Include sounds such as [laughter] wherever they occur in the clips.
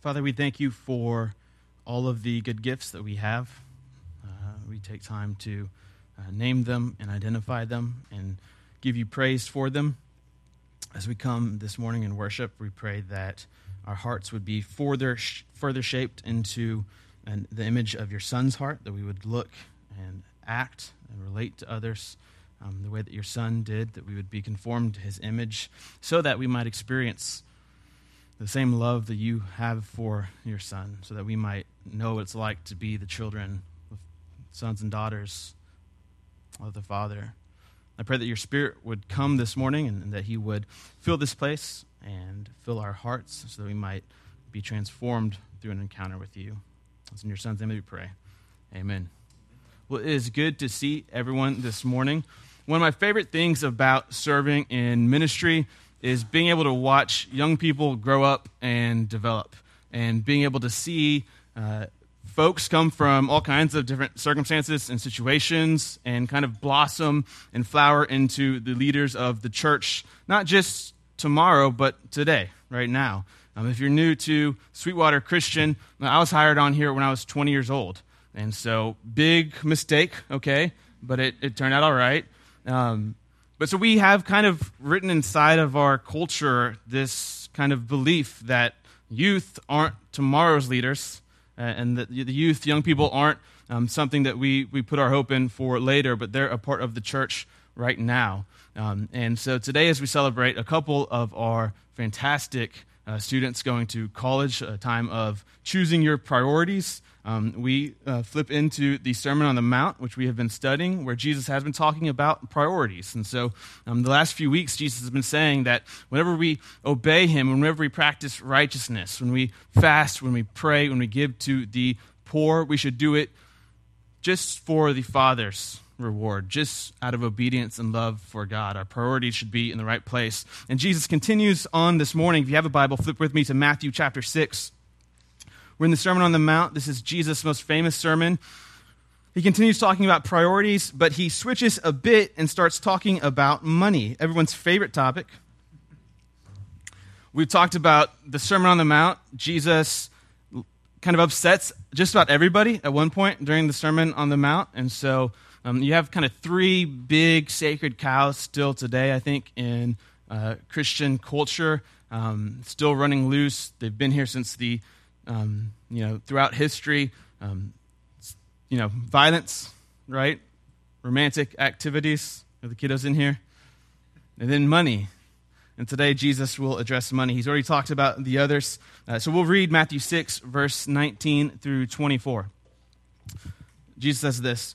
Father, we thank you for all of the good gifts that we have. Uh, we take time to uh, name them and identify them and give you praise for them. As we come this morning in worship, we pray that our hearts would be further, further shaped into an, the image of your Son's heart, that we would look and act and relate to others um, the way that your Son did, that we would be conformed to his image, so that we might experience the same love that you have for your Son, so that we might know what it's like to be the children, sons and daughters of the Father. I pray that your Spirit would come this morning and, that He would fill this place and fill our hearts so that we might be transformed through an encounter with you. It's in your Son's name that we pray. Amen. Well, it is good to see everyone this morning. One of my favorite things about serving in ministry is being able to watch young people grow up and develop and being able to see uh, folks come from all kinds of different circumstances and situations and kind of blossom and flower into the leaders of the church, not just tomorrow, but today, right now. Um, if you're new to Sweetwater Christian, I was hired on here when I was 20 years old. And so, big mistake, okay, but it, it turned out all right. Um, but so we have kind of written inside of our culture this kind of belief that youth aren't tomorrow's leaders, uh, and that the youth, young people, aren't um, something that we, we put our hope in for later, but they're a part of the church right now. Um, and so today, as we celebrate a couple of our fantastic uh, students going to college, a time of choosing your priorities. Um, we uh, flip into the Sermon on the Mount, which we have been studying, where Jesus has been talking about priorities. And so, um, the last few weeks, Jesus has been saying that whenever we obey Him, whenever we practice righteousness, when we fast, when we pray, when we give to the poor, we should do it just for the Father's reward, just out of obedience and love for God. Our priorities should be in the right place. And Jesus continues on this morning. If you have a Bible, flip with me to Matthew chapter 6. We're in the Sermon on the Mount. This is Jesus' most famous sermon. He continues talking about priorities, but he switches a bit and starts talking about money, everyone's favorite topic. We've talked about the Sermon on the Mount. Jesus kind of upsets just about everybody at one point during the Sermon on the Mount. And so um, you have kind of three big sacred cows still today, I think, in uh, Christian culture, um, still running loose. They've been here since the, um, you know, throughout history. Um, you know, violence, right? Romantic activities. Are the kiddos in here? And then money. And today Jesus will address money. He's already talked about the others. Uh, so we'll read Matthew 6, verse 19 through 24. Jesus says this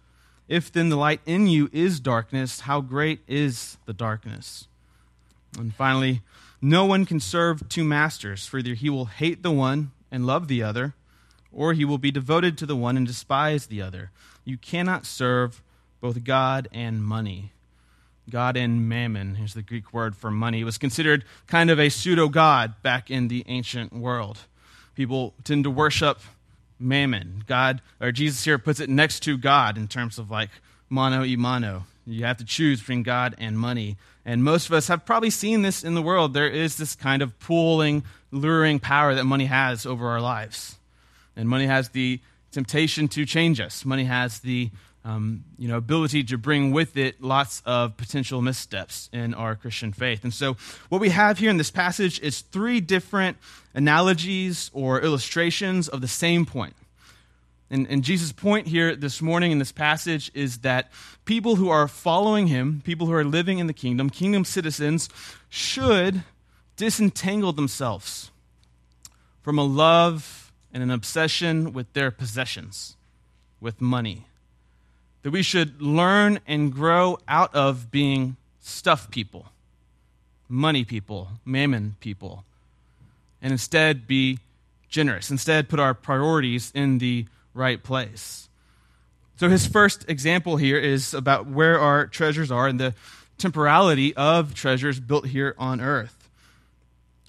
If then the light in you is darkness, how great is the darkness? And finally, no one can serve two masters, for either he will hate the one and love the other, or he will be devoted to the one and despise the other. You cannot serve both God and money. God and mammon is the Greek word for money. It was considered kind of a pseudo god back in the ancient world. People tend to worship mammon. God, or Jesus here puts it next to God in terms of like mano y mano. You have to choose between God and money. And most of us have probably seen this in the world. There is this kind of pulling, luring power that money has over our lives. And money has the temptation to change us. Money has the um, you know, ability to bring with it lots of potential missteps in our Christian faith. And so, what we have here in this passage is three different analogies or illustrations of the same point. And, and Jesus' point here this morning in this passage is that people who are following him, people who are living in the kingdom, kingdom citizens, should disentangle themselves from a love and an obsession with their possessions, with money that we should learn and grow out of being stuff people, money people, mammon people, and instead be generous. Instead, put our priorities in the right place. So his first example here is about where our treasures are and the temporality of treasures built here on earth.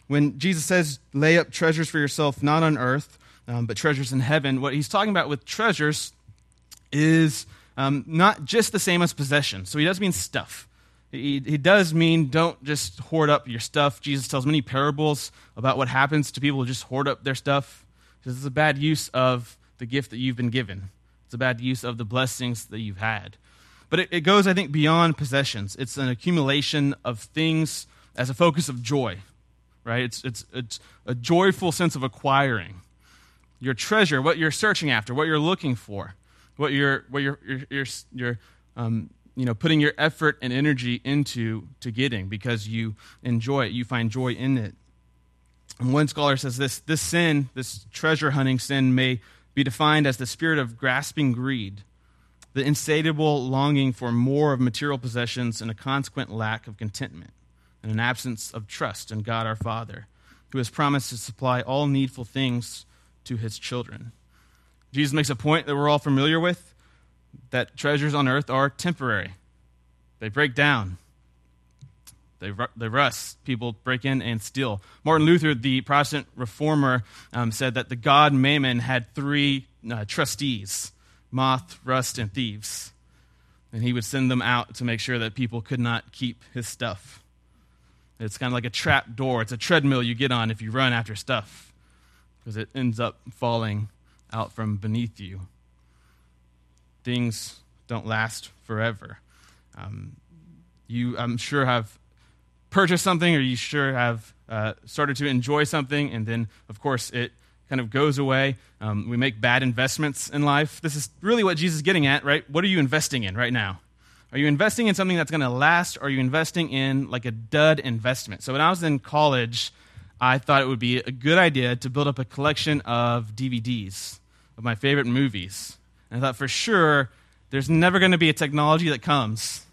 When Jesus says, lay up treasures for yourself, not on earth, um, but treasures in heaven, what he's talking about with treasures is um, not just the same as possession. So he does mean stuff. He, he does mean don't just hoard up your stuff. Jesus tells many parables about what happens to people who just hoard up their stuff. This is a bad use of the gift that you've been given. It's a bad use of the blessings that you've had. But it, it goes, I think, beyond possessions. It's an accumulation of things as a focus of joy, right? It's, it's, it's a joyful sense of acquiring your treasure, what you're searching after, what you're looking for, what you're, what you're, you're, you're, you're um, you know, putting your effort and energy into to getting because you enjoy it. You find joy in it. And one scholar says this this sin, this treasure hunting sin, may be defined as the spirit of grasping greed, the insatiable longing for more of material possessions and a consequent lack of contentment, and an absence of trust in God our Father, who has promised to supply all needful things to his children. Jesus makes a point that we're all familiar with that treasures on earth are temporary, they break down. They, they rust. People break in and steal. Martin Luther, the Protestant reformer, um, said that the god Mammon had three uh, trustees moth, rust, and thieves. And he would send them out to make sure that people could not keep his stuff. It's kind of like a trap door. It's a treadmill you get on if you run after stuff because it ends up falling out from beneath you. Things don't last forever. Um, you, I'm sure, have purchased something or you sure have uh, started to enjoy something, and then, of course, it kind of goes away. Um, we make bad investments in life. This is really what Jesus is getting at, right? What are you investing in right now? Are you investing in something that's going to last, or are you investing in like a dud investment? So when I was in college, I thought it would be a good idea to build up a collection of DVDs of my favorite movies. And I thought for sure there's never going to be a technology that comes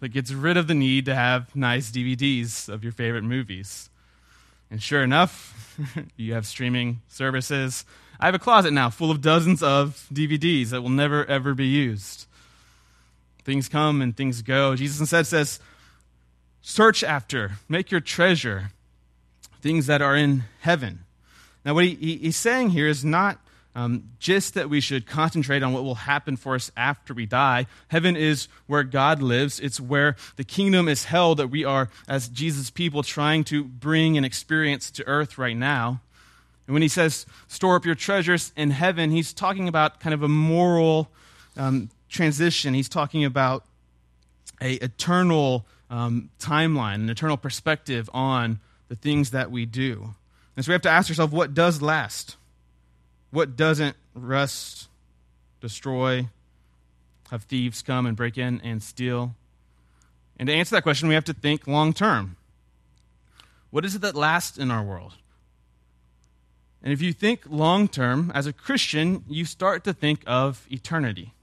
that gets rid of the need to have nice DVDs of your favorite movies. And sure enough, [laughs] you have streaming services. I have a closet now full of dozens of DVDs that will never, ever be used. Things come and things go. Jesus instead says, Search after, make your treasure things that are in heaven. Now, what he, he, he's saying here is not um, just that we should concentrate on what will happen for us after we die. Heaven is where God lives, it's where the kingdom is held that we are, as Jesus' people, trying to bring and experience to earth right now. And when he says, store up your treasures in heaven, he's talking about kind of a moral um, transition. He's talking about a eternal um, timeline, an eternal perspective on the things that we do. And so we have to ask ourselves what does last? What doesn't rust, destroy, have thieves come and break in and steal? And to answer that question, we have to think long term. What is it that lasts in our world? And if you think long term, as a Christian, you start to think of eternity.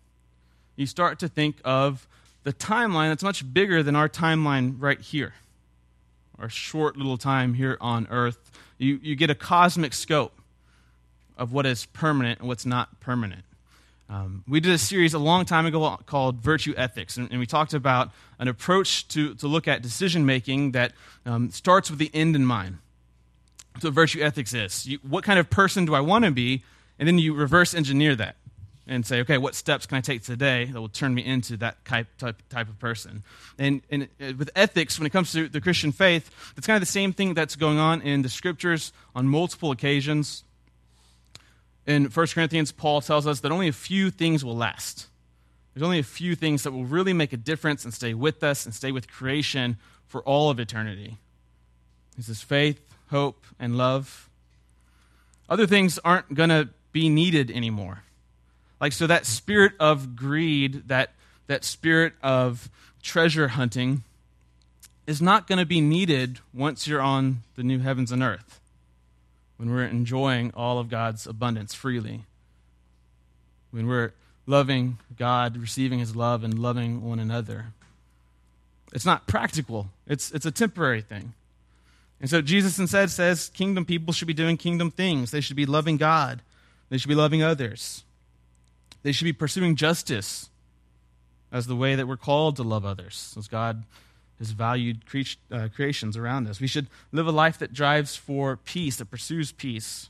You start to think of the timeline that's much bigger than our timeline right here, our short little time here on earth. You, you get a cosmic scope of what is permanent and what's not permanent. Um, we did a series a long time ago called Virtue Ethics, and, and we talked about an approach to, to look at decision making that um, starts with the end in mind. So, virtue ethics is you, what kind of person do I want to be? And then you reverse engineer that and say, okay, what steps can I take today that will turn me into that type, type, type of person? And, and uh, with ethics, when it comes to the Christian faith, it's kind of the same thing that's going on in the scriptures on multiple occasions in 1 Corinthians, Paul tells us that only a few things will last. There's only a few things that will really make a difference and stay with us and stay with creation for all of eternity. He says faith, hope, and love. Other things aren't going to be needed anymore. Like, so that spirit of greed, that, that spirit of treasure hunting, is not going to be needed once you're on the new heavens and earth when we're enjoying all of God's abundance freely, when we're loving God, receiving His love, and loving one another. It's not practical, it's, it's a temporary thing. And so Jesus instead says kingdom people should be doing kingdom things. They should be loving God, they should be loving others. They should be pursuing justice as the way that we're called to love others, as God has valued cre- uh, creations around us. We should live a life that drives for peace, that pursues peace.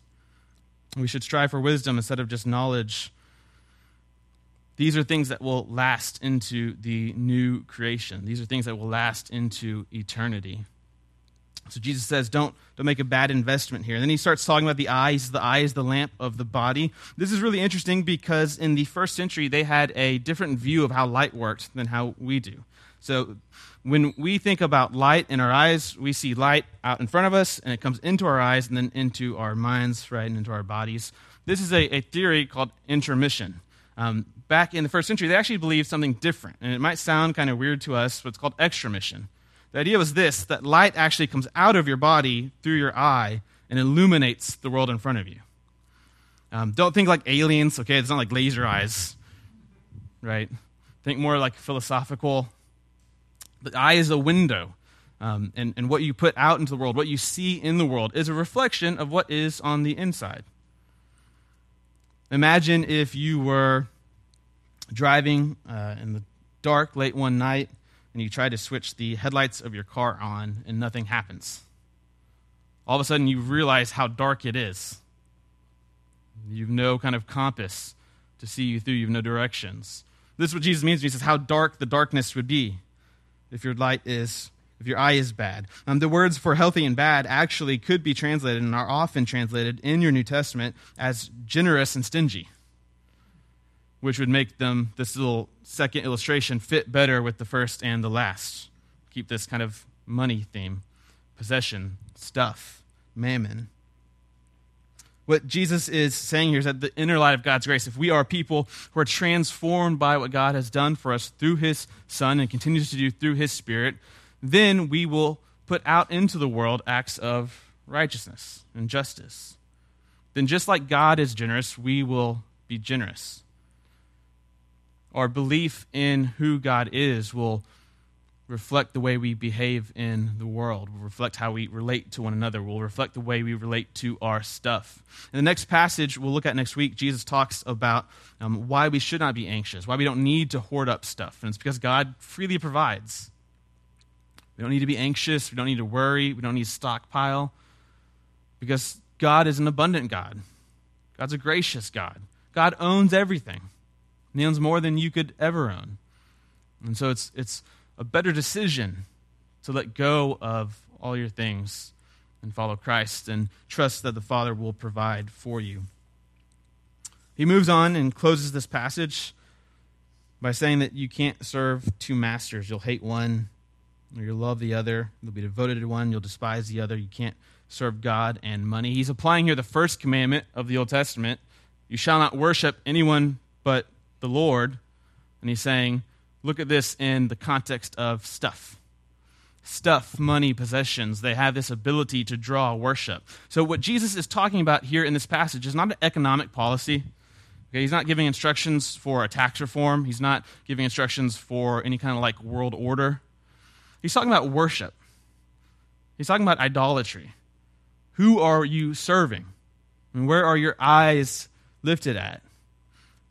We should strive for wisdom instead of just knowledge. These are things that will last into the new creation. These are things that will last into eternity. So Jesus says, don't, don't make a bad investment here. And then he starts talking about the eyes. The eye is the lamp of the body. This is really interesting because in the first century, they had a different view of how light worked than how we do. So when we think about light in our eyes, we see light out in front of us, and it comes into our eyes and then into our minds, right, and into our bodies. This is a, a theory called intromission. Um, back in the first century, they actually believed something different. And it might sound kind of weird to us, but it's called extramission. The idea was this that light actually comes out of your body through your eye and illuminates the world in front of you. Um, don't think like aliens, okay? It's not like laser eyes, right? Think more like philosophical. The eye is a window. Um, and, and what you put out into the world, what you see in the world, is a reflection of what is on the inside. Imagine if you were driving uh, in the dark late one night and you try to switch the headlights of your car on and nothing happens. All of a sudden, you realize how dark it is. You've no kind of compass to see you through, you have no directions. This is what Jesus means when he says how dark the darkness would be if your light is if your eye is bad. Um, the words for healthy and bad actually could be translated and are often translated in your New Testament as generous and stingy which would make them, this little second illustration, fit better with the first and the last. Keep this kind of money theme possession, stuff, mammon. What Jesus is saying here is that the inner light of God's grace, if we are people who are transformed by what God has done for us through His Son and continues to do through His Spirit, then we will put out into the world acts of righteousness and justice. Then, just like God is generous, we will be generous our belief in who God is will reflect the way we behave in the world, will reflect how we relate to one another, will reflect the way we relate to our stuff. In the next passage we'll look at next week, Jesus talks about um, why we should not be anxious, why we don't need to hoard up stuff. And it's because God freely provides. We don't need to be anxious, we don't need to worry, we don't need to stockpile, because God is an abundant God. God's a gracious God. God owns everything. He owns more than you could ever own. And so it's, it's a better decision to let go of all your things and follow Christ and trust that the Father will provide for you. He moves on and closes this passage by saying that you can't serve two masters. You'll hate one, or you'll love the other. You'll be devoted to one, you'll despise the other. You can't serve God and money. He's applying here the first commandment of the Old Testament you shall not worship anyone but the Lord, and he's saying, look at this in the context of stuff. Stuff, money, possessions, they have this ability to draw worship. So, what Jesus is talking about here in this passage is not an economic policy. Okay, he's not giving instructions for a tax reform, he's not giving instructions for any kind of like world order. He's talking about worship, he's talking about idolatry. Who are you serving? And where are your eyes lifted at?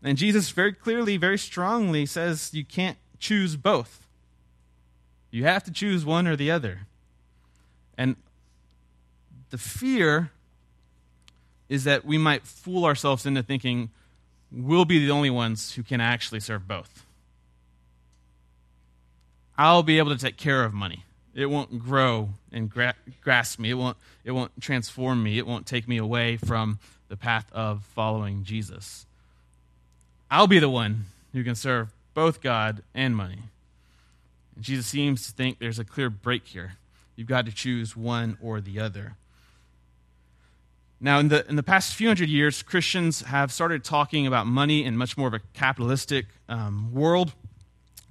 And Jesus very clearly, very strongly says you can't choose both. You have to choose one or the other. And the fear is that we might fool ourselves into thinking we'll be the only ones who can actually serve both. I'll be able to take care of money. It won't grow and gra- grasp me. It won't, it won't transform me. It won't take me away from the path of following Jesus. I'll be the one who can serve both God and money. And Jesus seems to think there's a clear break here. You've got to choose one or the other. Now, in the, in the past few hundred years, Christians have started talking about money in much more of a capitalistic um, world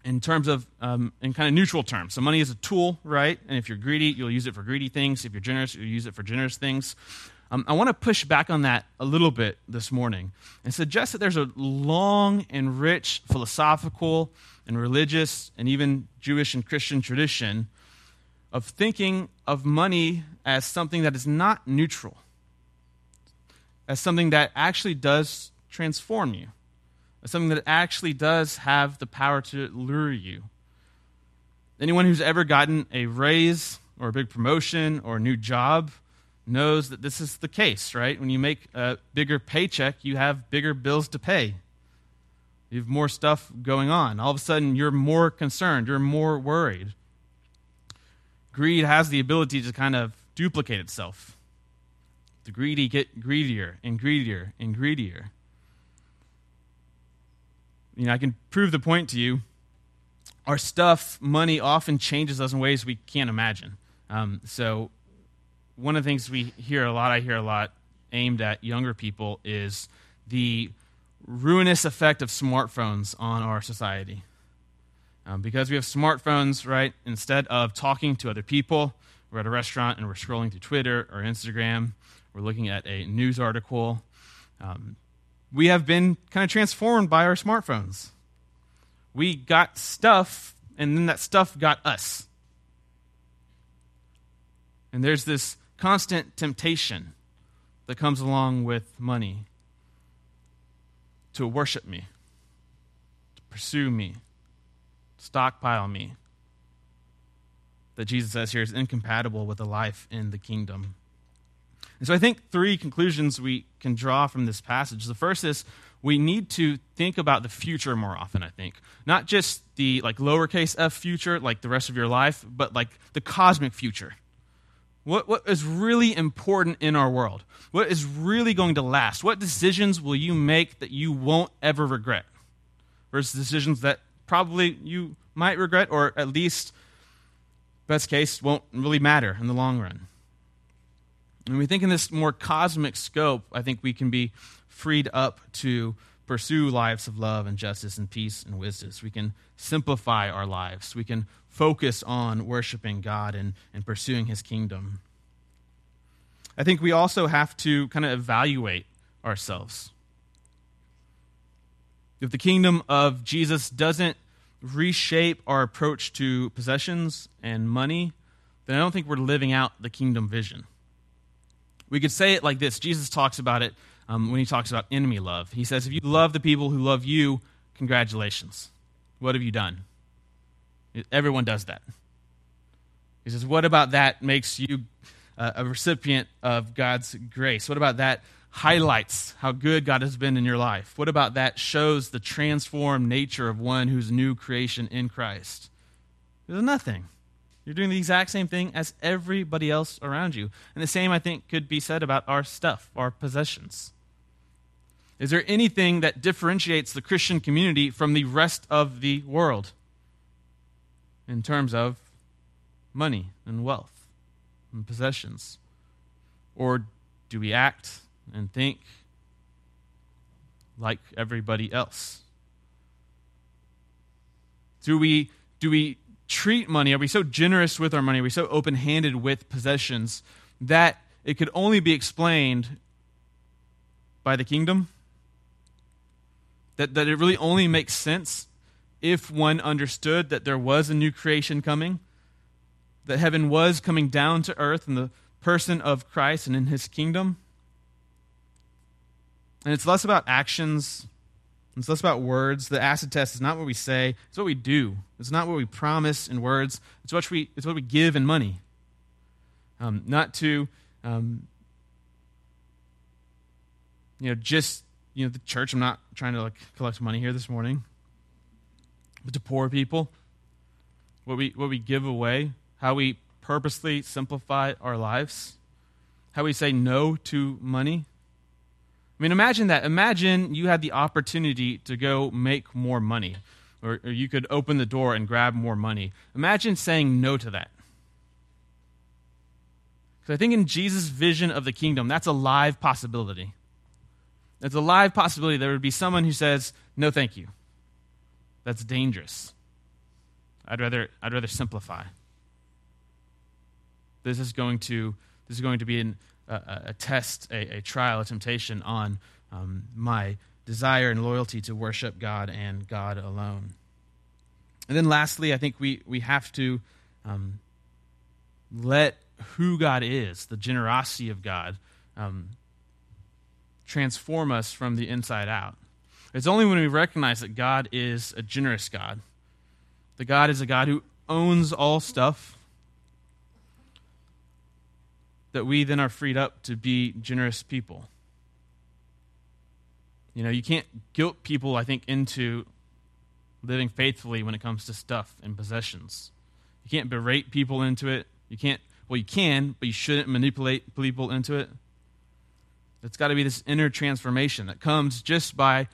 in terms of, um, in kind of neutral terms. So, money is a tool, right? And if you're greedy, you'll use it for greedy things. If you're generous, you'll use it for generous things. Um, I want to push back on that a little bit this morning and suggest that there's a long and rich philosophical and religious and even Jewish and Christian tradition of thinking of money as something that is not neutral, as something that actually does transform you, as something that actually does have the power to lure you. Anyone who's ever gotten a raise or a big promotion or a new job knows that this is the case, right? When you make a bigger paycheck, you have bigger bills to pay. You have more stuff going on. All of a sudden, you're more concerned, you're more worried. Greed has the ability to kind of duplicate itself. The greedy get greedier and greedier and greedier. You know, I can prove the point to you. Our stuff, money, often changes us in ways we can't imagine. Um, so, one of the things we hear a lot, I hear a lot, aimed at younger people, is the ruinous effect of smartphones on our society. Um, because we have smartphones, right, instead of talking to other people, we're at a restaurant and we're scrolling through Twitter or Instagram, we're looking at a news article. Um, we have been kind of transformed by our smartphones. We got stuff, and then that stuff got us. And there's this constant temptation that comes along with money to worship me, to pursue me, stockpile me. That Jesus says here is incompatible with a life in the kingdom. And so I think three conclusions we can draw from this passage. The first is we need to think about the future more often, I think. Not just the like lowercase f future, like the rest of your life, but like the cosmic future. What, what is really important in our world? What is really going to last? What decisions will you make that you won't ever regret? Versus decisions that probably you might regret, or at least, best case, won't really matter in the long run. When we think in this more cosmic scope, I think we can be freed up to pursue lives of love and justice and peace and wisdom. We can simplify our lives. We can focus on worshiping God and, and pursuing his kingdom. I think we also have to kind of evaluate ourselves. If the kingdom of Jesus doesn't reshape our approach to possessions and money, then I don't think we're living out the kingdom vision. We could say it like this Jesus talks about it um, when he talks about enemy love. He says, If you love the people who love you, congratulations. What have you done? Everyone does that. He says, What about that makes you uh, a recipient of God's grace? What about that highlights how good God has been in your life? What about that shows the transformed nature of one who's new creation in Christ? There's nothing. You're doing the exact same thing as everybody else around you. And the same, I think, could be said about our stuff, our possessions. Is there anything that differentiates the Christian community from the rest of the world in terms of money and wealth and possessions? Or do we act and think like everybody else? Do we, do we treat money, are we so generous with our money, are we so open handed with possessions that it could only be explained by the kingdom? That, that it really only makes sense if one understood that there was a new creation coming, that heaven was coming down to earth in the person of Christ and in his kingdom. And it's less about actions it's less about words. The acid test is not what we say, it's what we do. It's not what we promise in words, it's what we, it's what we give in money. Um, not to, um, you know, just, you know, the church. I'm not trying to like collect money here this morning, but to poor people, what we, what we give away, how we purposely simplify our lives, how we say no to money I mean, imagine that. Imagine you had the opportunity to go make more money, or, or you could open the door and grab more money. Imagine saying no to that. Because I think in Jesus' vision of the kingdom, that's a live possibility. It's a live possibility there would be someone who says, no, thank you. That's dangerous. I'd rather, I'd rather simplify. This is going to, this is going to be an, a, a test, a, a, trial, a temptation on um, my desire and loyalty to worship God and God alone. And then lastly, I think we, we have to um, let who God is, the generosity of God, um, transform us from the inside out. It's only when we recognize that God is a generous God, that God is a God who owns all stuff, that we then are freed up to be generous people. You know, you can't guilt people, I think, into living faithfully when it comes to stuff and possessions. You can't berate people into it. You can't, well, you can, but you shouldn't manipulate people into it. It's got to be this inner transformation that comes just by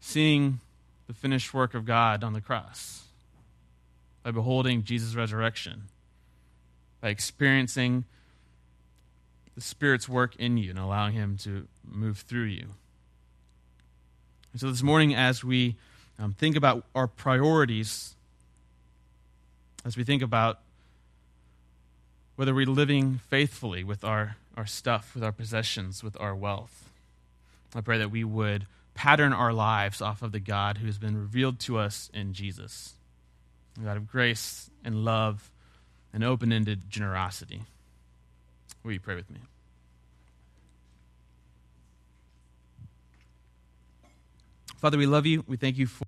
seeing the finished work of God on the cross, by beholding Jesus' resurrection, by experiencing the Spirit's work in you and allowing Him to move through you. And so this morning, as we um, think about our priorities, as we think about whether we're living faithfully with our, our stuff, with our possessions, with our wealth, I pray that we would pattern our lives off of the God who has been revealed to us in Jesus. A God of grace and love and open ended generosity. Will you pray with me? Father, we love you. We thank you for.